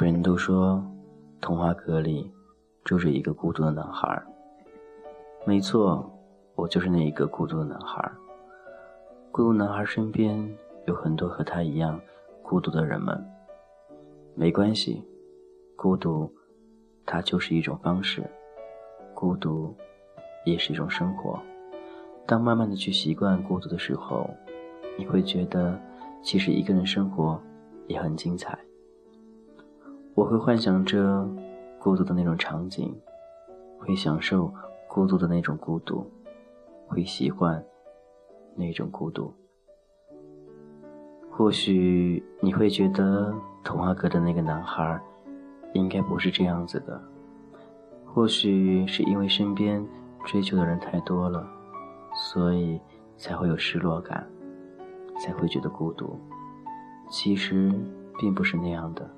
别人都说，童话阁里住着一个孤独的男孩。没错，我就是那一个孤独的男孩。孤独男孩身边有很多和他一样孤独的人们。没关系，孤独，它就是一种方式，孤独，也是一种生活。当慢慢的去习惯孤独的时候，你会觉得，其实一个人生活也很精彩。我会幻想着孤独的那种场景，会享受孤独的那种孤独，会喜欢那种孤独。或许你会觉得童话阁的那个男孩应该不是这样子的，或许是因为身边追求的人太多了，所以才会有失落感，才会觉得孤独。其实并不是那样的。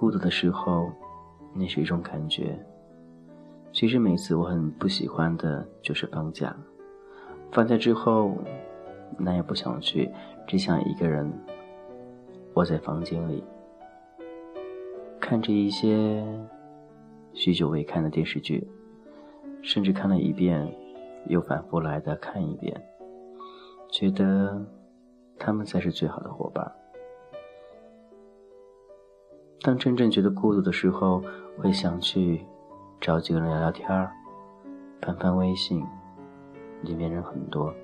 孤独的时候，那是一种感觉。其实每次我很不喜欢的就是放假，放假之后，哪也不想去，只想一个人窝在房间里，看着一些许久未看的电视剧，甚至看了一遍，又反复来的看一遍，觉得他们才是最好的伙伴。当真正觉得孤独的时候，会想去找几个人聊聊天儿，翻翻微信，里面人很多。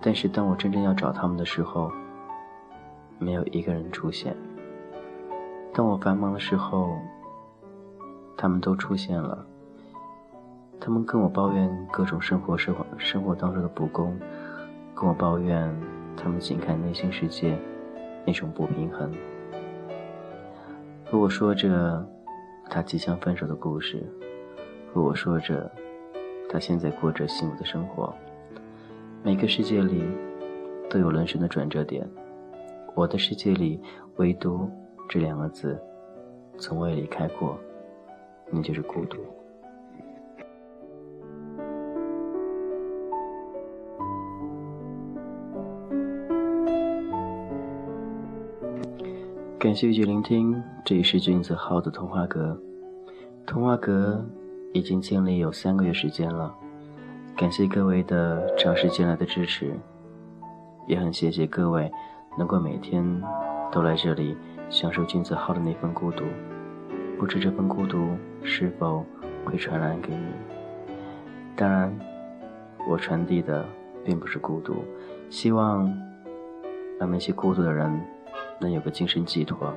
但是当我真正要找他们的时候，没有一个人出现。当我繁忙的时候，他们都出现了。他们跟我抱怨各种生活生活生活当中的不公，跟我抱怨他们仅看内心世界那种不平衡。和我说着他即将分手的故事，和我说着他现在过着幸福的生活。每个世界里都有人生的转折点，我的世界里唯独这两个字从未离开过，那就是孤独。感谢一句聆听，这里是君子号的童话阁。童话阁已经建立有三个月时间了，感谢各位的长时间来的支持，也很谢谢各位能够每天都来这里享受君子号的那份孤独。不知这份孤独是否会传染给你？当然，我传递的并不是孤独，希望让那些孤独的人。能有个精神寄托，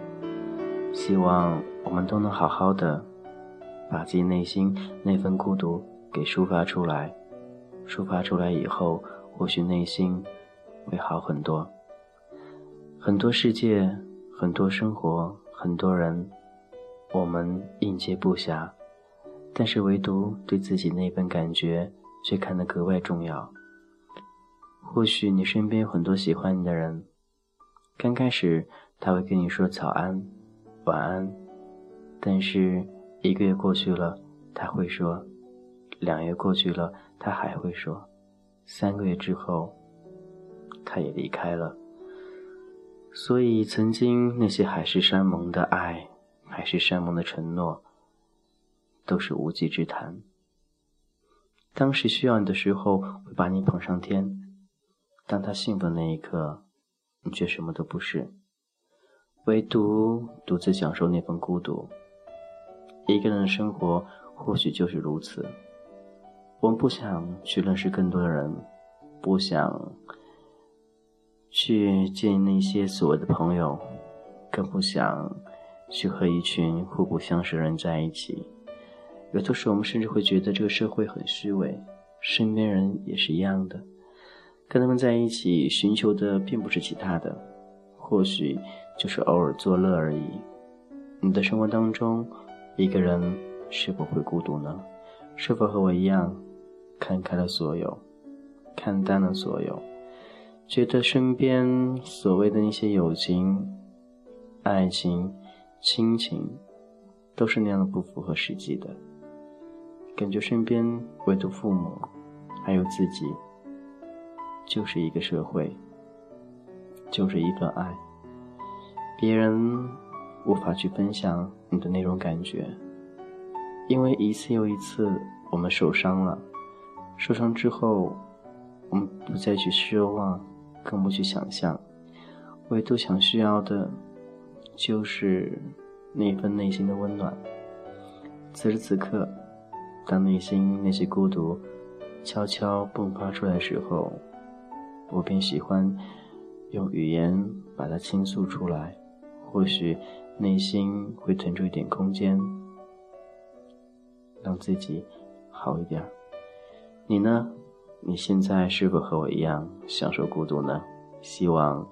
希望我们都能好好的把自己内心那份孤独给抒发出来。抒发出来以后，或许内心会好很多。很多世界，很多生活，很多人，我们应接不暇，但是唯独对自己那份感觉却看得格外重要。或许你身边有很多喜欢你的人。刚开始他会跟你说早安、晚安，但是一个月过去了，他会说；两月过去了，他还会说；三个月之后，他也离开了。所以，曾经那些海誓山盟的爱、海誓山盟的承诺，都是无稽之谈。当时需要你的时候，会把你捧上天；当他幸福的那一刻，你却什么都不是，唯独独自享受那份孤独。一个人的生活或许就是如此。我们不想去认识更多的人，不想去见那些所谓的朋友，更不想去和一群互不相识的人在一起。有的时候，我们甚至会觉得这个社会很虚伪，身边人也是一样的。跟他们在一起，寻求的并不是其他的，或许就是偶尔作乐而已。你的生活当中，一个人是否会孤独呢？是否和我一样，看开了所有，看淡了所有，觉得身边所谓的那些友情、爱情、亲情，都是那样的不符合实际的？感觉身边唯独父母，还有自己。就是一个社会，就是一份爱。别人无法去分享你的那种感觉，因为一次又一次我们受伤了，受伤之后，我们不再去奢望，更不去想象，唯独想需要的，就是那份内心的温暖。此时此刻，当内心那些孤独悄悄迸发出来的时候，我便喜欢用语言把它倾诉出来，或许内心会腾出一点空间，让自己好一点。你呢？你现在是否和我一样享受孤独呢？希望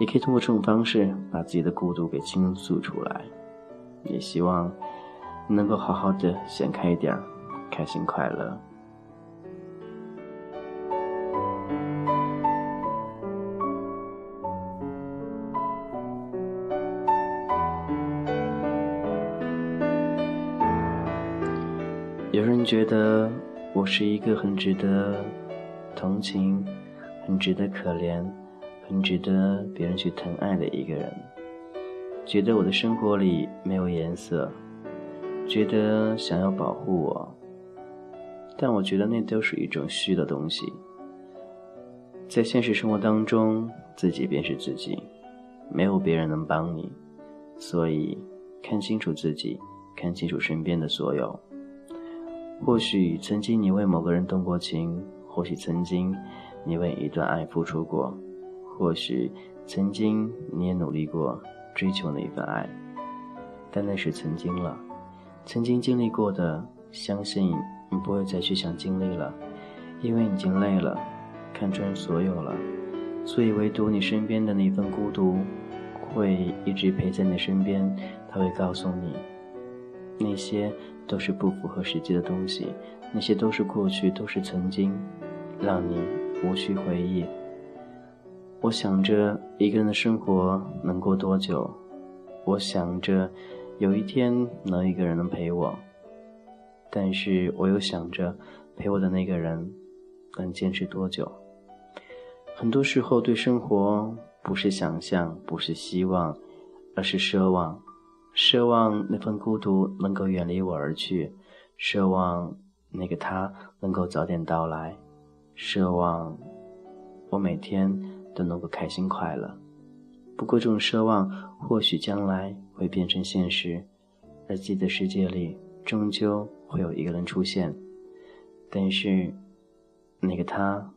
也可以通过这种方式把自己的孤独给倾诉出来，也希望。能够好好的想开一点，开心快乐。觉得我是一个很值得同情、很值得可怜、很值得别人去疼爱的一个人，觉得我的生活里没有颜色。觉得想要保护我，但我觉得那都是一种虚的东西。在现实生活当中，自己便是自己，没有别人能帮你，所以看清楚自己，看清楚身边的所有。或许曾经你为某个人动过情，或许曾经你为一段爱付出过，或许曾经你也努力过追求那一份爱，但那是曾经了。曾经经历过的，相信你不会再去想经历了，因为已经累了，看穿所有了，所以唯独你身边的那份孤独，会一直陪在你身边。他会告诉你，那些都是不符合实际的东西，那些都是过去，都是曾经，让你无需回忆。我想着一个人的生活能过多久，我想着。有一天能一个人能陪我，但是我又想着陪我的那个人能坚持多久。很多时候对生活不是想象，不是希望，而是奢望，奢望那份孤独能够远离我而去，奢望那个他能够早点到来，奢望我每天都能够开心快乐。不过，这种奢望或许将来会变成现实，在自己的世界里终究会有一个人出现。但是，那个他，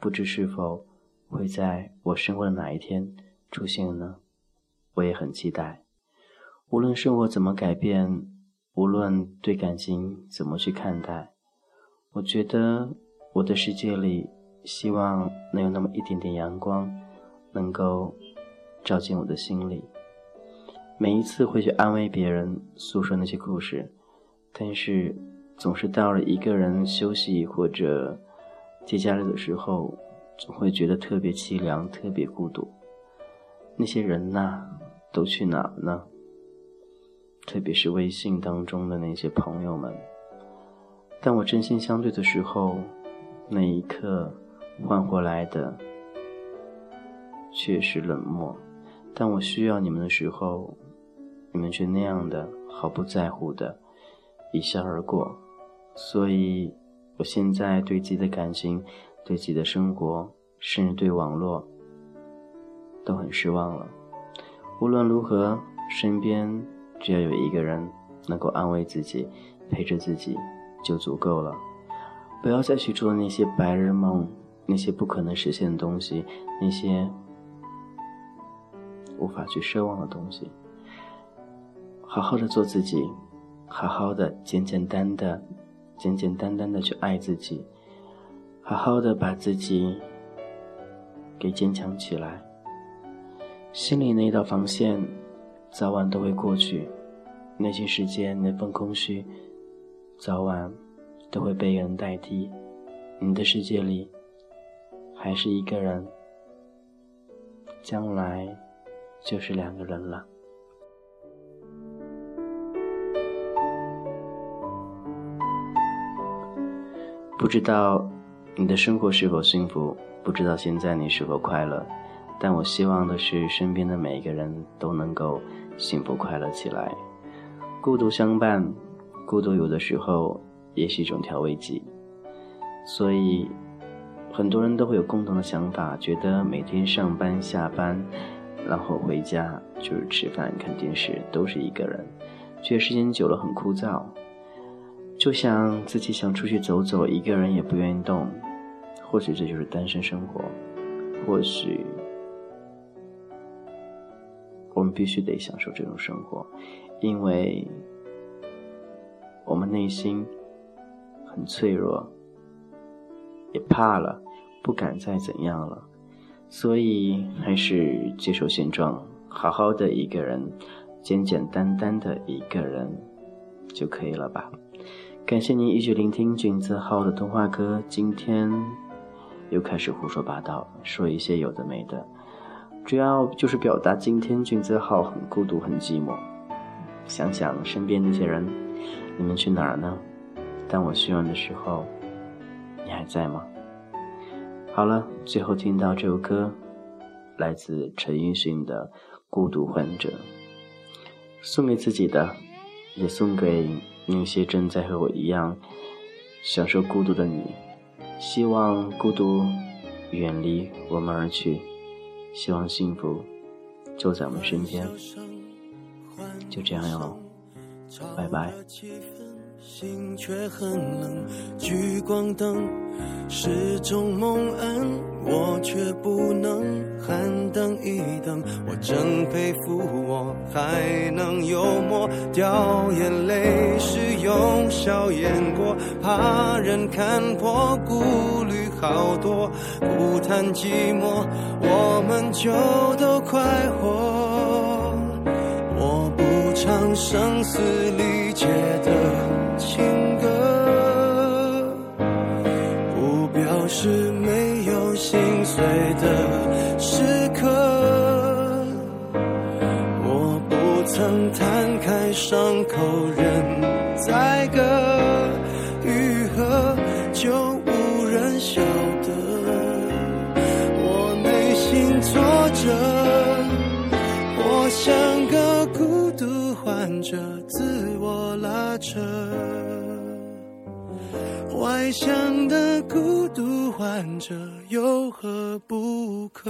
不知是否会在我生活的哪一天出现呢？我也很期待。无论生活怎么改变，无论对感情怎么去看待，我觉得我的世界里，希望能有那么一点点阳光，能够。照进我的心里。每一次会去安慰别人，诉说那些故事，但是总是到了一个人休息或者节假日的时候，总会觉得特别凄凉，特别孤独。那些人呐，都去哪了呢？特别是微信当中的那些朋友们。当我真心相对的时候，那一刻换回来的却是冷漠。当我需要你们的时候，你们却那样的毫不在乎的一笑而过。所以，我现在对自己的感情、对自己的生活，甚至对网络，都很失望了。无论如何，身边只要有一个人能够安慰自己、陪着自己，就足够了。不要再去做那些白日梦，那些不可能实现的东西，那些。无法去奢望的东西，好好的做自己，好好的简简单的、简简单单的去爱自己，好好的把自己给坚强起来。心里那道防线，早晚都会过去；内心世界那份空虚，早晚都会被人代替。你的世界里，还是一个人，将来。就是两个人了。不知道你的生活是否幸福，不知道现在你是否快乐，但我希望的是身边的每一个人都能够幸福快乐起来。孤独相伴，孤独有的时候也是一种调味剂。所以，很多人都会有共同的想法，觉得每天上班下班，然后回家就是吃饭看电视，都是一个人，觉得时间久了很枯燥。就像自己想出去走走，一个人也不愿意动。或许这就是单身生活，或许我们必须得享受这种生活，因为我们内心很脆弱，也怕了，不敢再怎样了，所以还是接受现状，好好的一个人，简简单单的一个人就可以了吧。感谢您一直聆听君子号的童话歌，今天。又开始胡说八道，说一些有的没的，主要就是表达今天君子号很孤独、很寂寞。想想身边那些人，你们去哪儿呢？当我需要你的时候，你还在吗？好了，最后听到这首歌，来自陈奕迅的《孤独患者》，送给自己的，也送给那些正在和我一样享受孤独的你。希望孤独远离我们而去，希望幸福就在我们身边。就这样哟，拜拜。心却很冷，聚光灯是种蒙恩，我却不能喊等一等。我真佩服我还能幽默，掉眼泪是用笑掩过，怕人看破，顾虑好多，不谈寂寞，我们就都快活。我不唱声嘶力竭的。心碎的时刻，我不曾摊开伤口任宰割，愈合就无人晓得，我内心挫折，我像个孤独患者，自我拉扯。外向的孤独患者有何不可？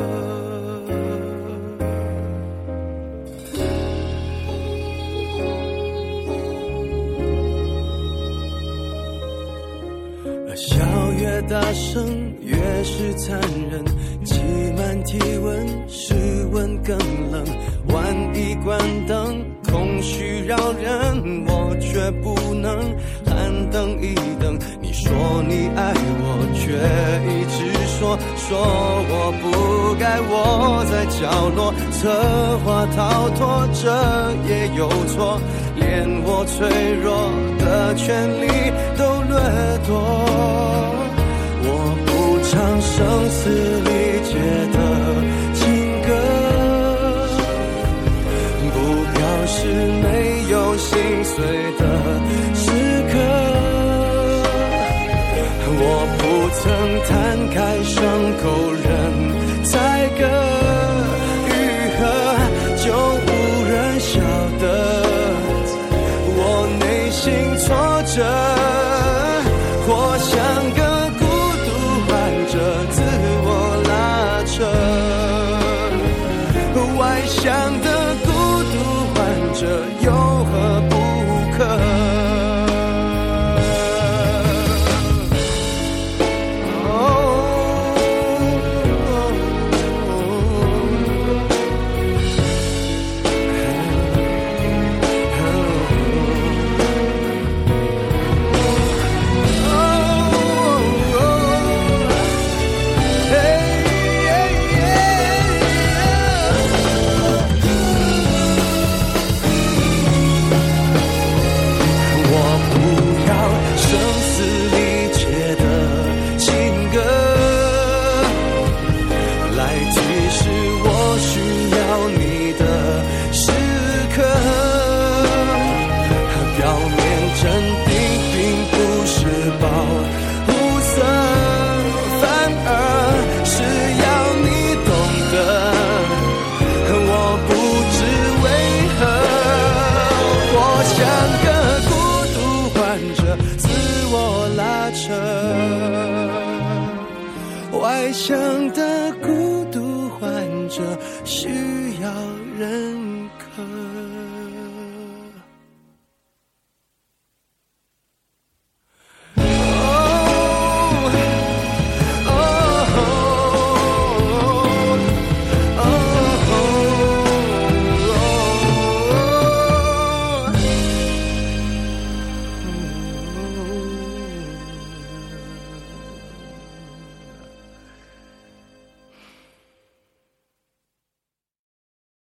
笑越大声，越是残忍。挤满体温，室温更冷。万一关灯，空虚扰人，我却不能等一等。你说你爱我，却一直说说我不该窝在角落，策划逃脱，这也有错，连我脆弱的权利都掠夺。我不唱声嘶力竭的情歌，不表示没有心碎